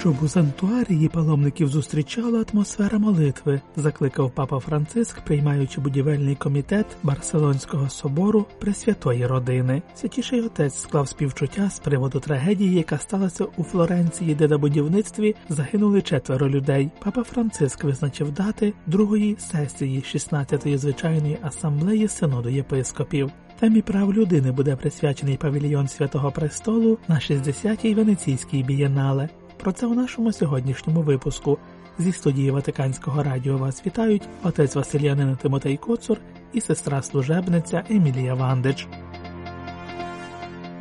Щоб у санктуарії паломників зустрічала атмосфера молитви, закликав папа Франциск, приймаючи будівельний комітет Барселонського собору Пресвятої родини. Святіший отець склав співчуття з приводу трагедії, яка сталася у Флоренції, де на будівництві загинули четверо людей. Папа Франциск визначив дати другої сесії 16-ї звичайної асамблеї синоду єпископів. Темі прав людини буде присвячений павільйон Святого Престолу на 60-й Венеційській бієнале. Про це у нашому сьогоднішньому випуску зі студії Ватиканського радіо вас вітають отець Василянин Тимотей Коцур і сестра служебниця Емілія Вандич.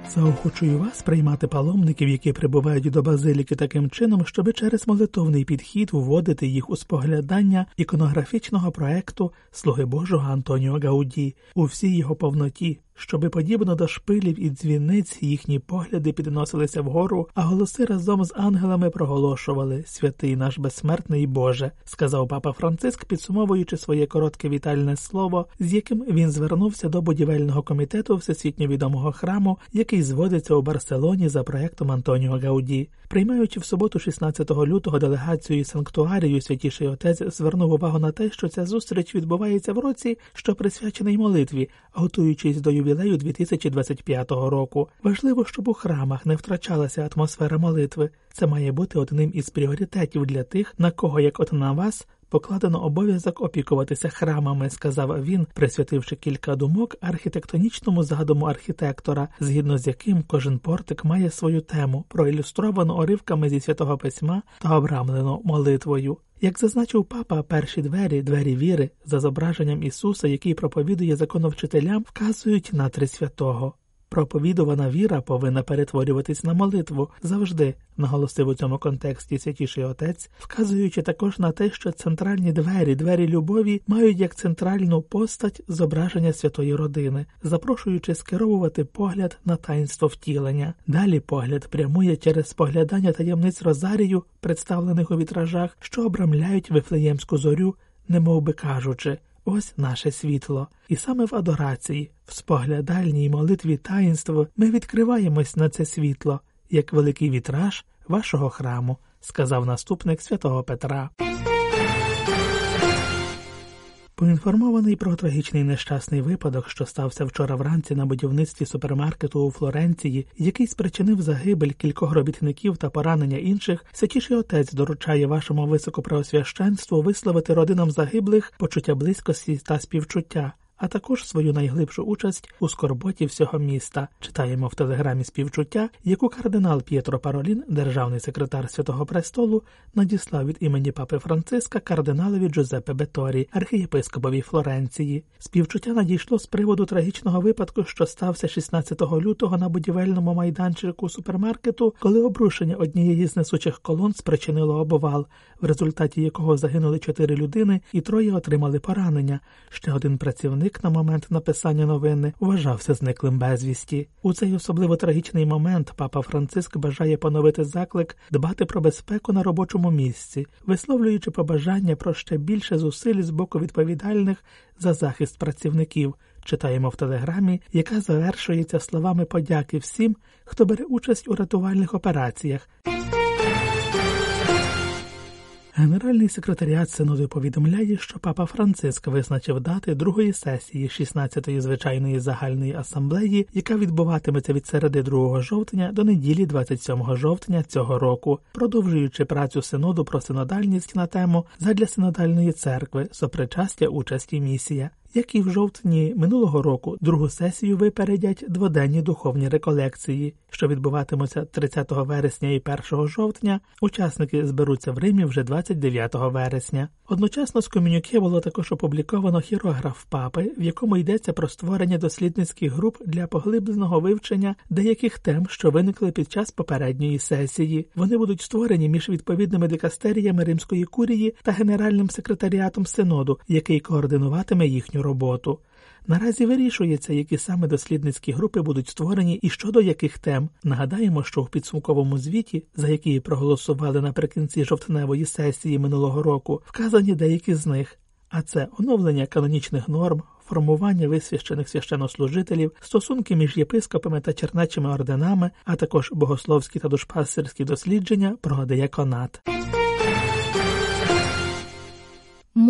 Заохочую вас приймати паломників, які прибувають до базиліки таким чином, щоби через молитовний підхід вводити їх у споглядання іконографічного проекту Слуги Божого Антоніо Гауді у всій його повноті, щоби подібно до шпилів і дзвіниць їхні погляди підносилися вгору, а голоси разом з ангелами проголошували Святий наш безсмертний Боже, сказав папа Франциск, підсумовуючи своє коротке вітальне слово, з яким він звернувся до будівельного комітету всесвітньо відомого храму, який зводиться у Барселоні за проектом Антоніо Гауді. Приймаючи в суботу, 16 лютого, делегацію санктуарію, святіший отець звернув увагу на те, що ця зустріч відбувається в році, що присвячений молитві, готуючись до ювілею 2025 року. Важливо, щоб у храмах не втрачалася атмосфера молитви. Це має бути одним із пріоритетів для тих, на кого, як от на вас, покладено обов'язок опікуватися храмами, сказав він, присвятивши кілька думок архітектонічному задуму архітектора, згідно з яким кожен портик має свою тему, проілюстровану оривками зі святого письма та обрамлену молитвою. Як зазначив папа, перші двері, двері віри, за зображенням Ісуса, який проповідує законовчителям, вказують на три святого. Проповідувана віра повинна перетворюватись на молитву завжди, наголосив у цьому контексті святіший отець, вказуючи також на те, що центральні двері, двері любові мають як центральну постать зображення святої родини, запрошуючи скеровувати погляд на таїнство втілення. Далі погляд прямує через споглядання таємниць Розарію, представлених у вітражах, що обрамляють вифлеємську зорю, немов би кажучи. Ось наше світло, і саме в адорації, в споглядальній молитві таїнства ми відкриваємось на це світло, як великий вітраж вашого храму, сказав наступник святого Петра. Поінформований про трагічний нещасний випадок, що стався вчора вранці на будівництві супермаркету у Флоренції, який спричинив загибель кількох робітників та поранення інших, святіший отець доручає вашому високопреосвященству висловити родинам загиблих почуття близькості та співчуття а також свою найглибшу участь у скорботі всього міста. Читаємо в телеграмі співчуття, яку кардинал П'єтро Паролін, державний секретар Святого Престолу, надіслав від імені папи Франциска кардиналові Джузеппе Беторі, архієпископові Флоренції. Співчуття надійшло з приводу трагічного випадку, що стався 16 лютого на будівельному майданчику супермаркету, коли обрушення однієї з несучих колон спричинило обвал, в результаті якого загинули чотири людини і троє отримали поранення. Ще один працівник чоловік на момент написання новини вважався зниклим безвісті. У цей особливо трагічний момент папа Франциск бажає поновити заклик дбати про безпеку на робочому місці, висловлюючи побажання про ще більше зусиль з боку відповідальних за захист працівників. Читаємо в телеграмі, яка завершується словами подяки всім, хто бере участь у рятувальних операціях. Генеральний секретаріат синоду повідомляє, що папа Франциск визначив дати другої сесії 16-ї звичайної загальної асамблеї, яка відбуватиметься від середи 2 жовтня до неділі 27 жовтня цього року, продовжуючи працю синоду про синодальність на тему задля синодальної церкви, сопричастя участі місія як і в жовтні минулого року другу сесію випередять дводенні духовні реколекції, що відбуватимуться 30 вересня і 1 жовтня. Учасники зберуться в Римі вже 29 вересня. Одночасно з комюніке було також опубліковано хірограф папи, в якому йдеться про створення дослідницьких груп для поглибленого вивчення деяких тем, що виникли під час попередньої сесії. Вони будуть створені між відповідними дикастеріями римської курії та генеральним секретаріатом синоду, який координуватиме їхню роботу. Наразі вирішується, які саме дослідницькі групи будуть створені і щодо яких тем. Нагадаємо, що в підсумковому звіті, за який проголосували наприкінці жовтневої сесії минулого року, вказані деякі з них. А це оновлення канонічних норм, формування висвящених священнослужителів, стосунки між єпископами та чернечими орденами, а також богословські та душпастерські дослідження про деяконат.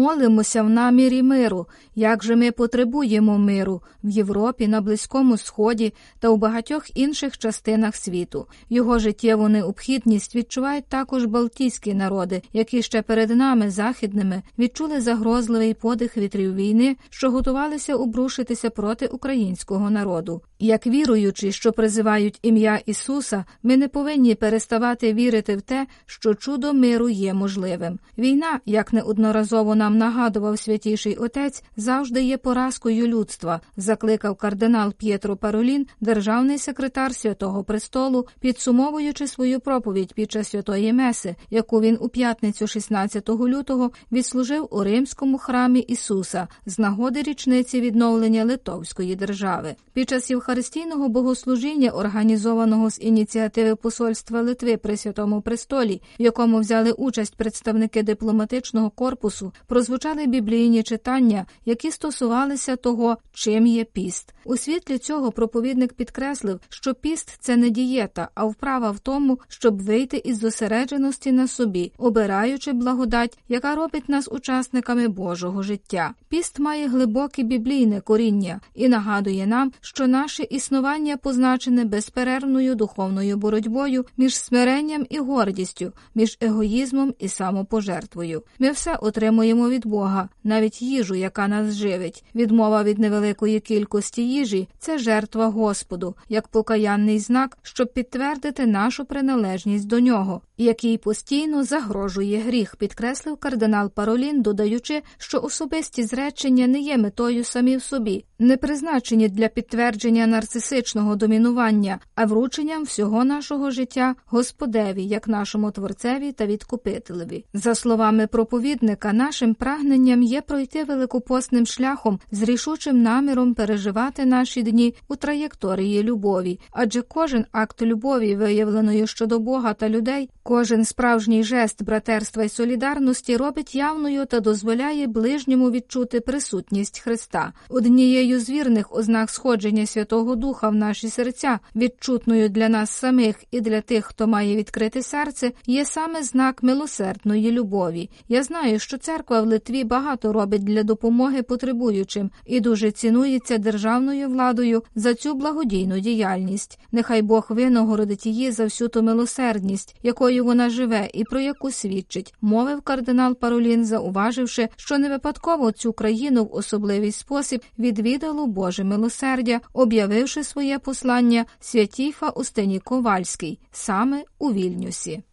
Молимося в намірі миру, як же ми потребуємо миру в Європі, на Близькому Сході та у багатьох інших частинах світу. Його життєву необхідність відчувають також балтійські народи, які ще перед нами, західними, відчули загрозливий подих вітрів війни, що готувалися обрушитися проти українського народу. Як віруючі, що призивають ім'я Ісуса, ми не повинні переставати вірити в те, що чудо миру є можливим. Війна, як неодноразово нам нагадував святіший отець, завжди є поразкою людства, закликав кардинал П'єтро Паролін, державний секретар Святого Престолу, підсумовуючи свою проповідь під час святої Меси, яку він у п'ятницю 16 лютого відслужив у римському храмі Ісуса з нагоди річниці відновлення Литовської держави. Під час Євхаристійного богослужіння, організованого з ініціативи Посольства Литви при Святому Престолі, в якому взяли участь представники дипломатичного корпусу, прозвучали біблійні читання, які стосувалися того, чим є піст. У світлі цього проповідник підкреслив, що піст це не дієта, а вправа в тому, щоб вийти із зосередженості на собі, обираючи благодать, яка робить нас учасниками Божого життя. Піст має глибоке біблійне коріння і нагадує нам, що наше існування позначене безперервною духовною боротьбою між смиренням і гордістю, між егоїзмом і самопожертвою. Ми все отримуємо від Бога, навіть їжу, яка нас живить. Відмова від невеликої кількості їжі це жертва Господу, як покаянний знак, щоб підтвердити нашу приналежність до нього, який постійно загрожує гріх, підкреслив кардинал Паролін, додаючи, що особисті зречення не є метою самі в собі, не призначені для підтвердження нарцисичного домінування, а врученням всього нашого життя Господеві, як нашому творцеві та відкупителеві. За словами проповідника, нашим прагненням є пройти великопосним шляхом з рішучим наміром переживати наші дні у траєкторії любові, адже кожен акт любові, виявленої щодо Бога та людей, кожен справжній жест братерства й солідарності робить явною та дозволяє ближньому відчути присутність Христа. Однією з вірних ознак сходження Святого Духа в наші серця, відчутною для нас самих і для тих, хто має відкрите серце, є саме знак милосердної любові. Я знаю, що церква в Литві багато робить для допомоги потребуючим і дуже цінується державною владою за цю благодійну діяльність. Нехай Бог винагородить її за всю ту милосердність, якою вона живе і про яку свідчить, мовив кардинал Паролін, зауваживши, що не випадково цю країну в особливий спосіб відвідало Боже милосердя, об'явивши своє послання святій Фаустині Ковальський саме у Вільнюсі.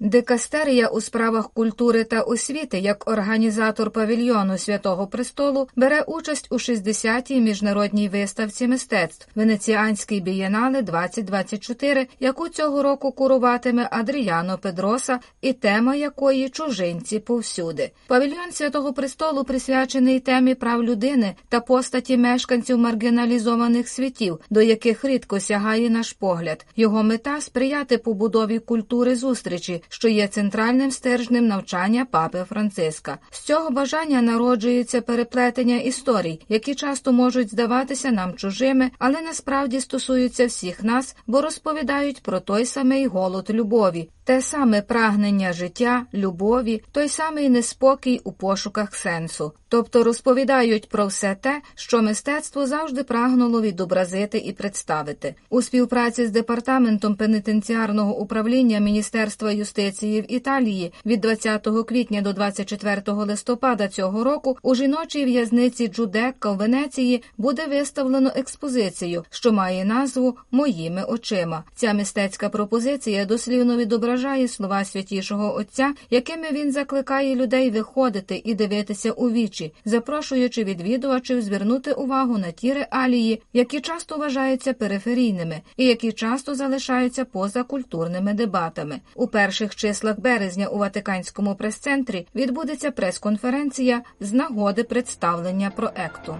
Дикастерія у справах культури та освіти як організатор павільйону Святого Престолу бере участь у 60-й міжнародній виставці мистецтв Венеціанський бієнале 2024, яку цього року куруватиме Адріано Педроса, і тема якої чужинці повсюди. Павільйон Святого Престолу присвячений темі прав людини та постаті мешканців маргіналізованих світів, до яких рідко сягає наш погляд. Його мета сприяти побудові культури зустрічі що є центральним стержнем навчання папи Франциска. З цього бажання народжується переплетення історій, які часто можуть здаватися нам чужими, але насправді стосуються всіх нас, бо розповідають про той самий голод любові, те саме прагнення життя, любові, той самий неспокій у пошуках сенсу, тобто розповідають про все те, що мистецтво завжди прагнуло відобразити і представити. У співпраці з департаментом пенітенціарного управління Міністерства юстиції в Італії від 20 квітня до 24 листопада цього року у жіночій в'язниці Джудекка в Венеції буде виставлено експозицію, що має назву Моїми очима. Ця мистецька пропозиція дослівно відображає слова святішого Отця, якими він закликає людей виходити і дивитися у вічі, зустрічі, запрошуючи відвідувачів звернути увагу на ті реалії, які часто вважаються периферійними і які часто залишаються поза культурними дебатами. У перших числах березня у Ватиканському прес-центрі відбудеться прес-конференція з нагоди представлення проекту.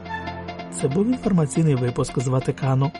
Це був інформаційний випуск з Ватикану.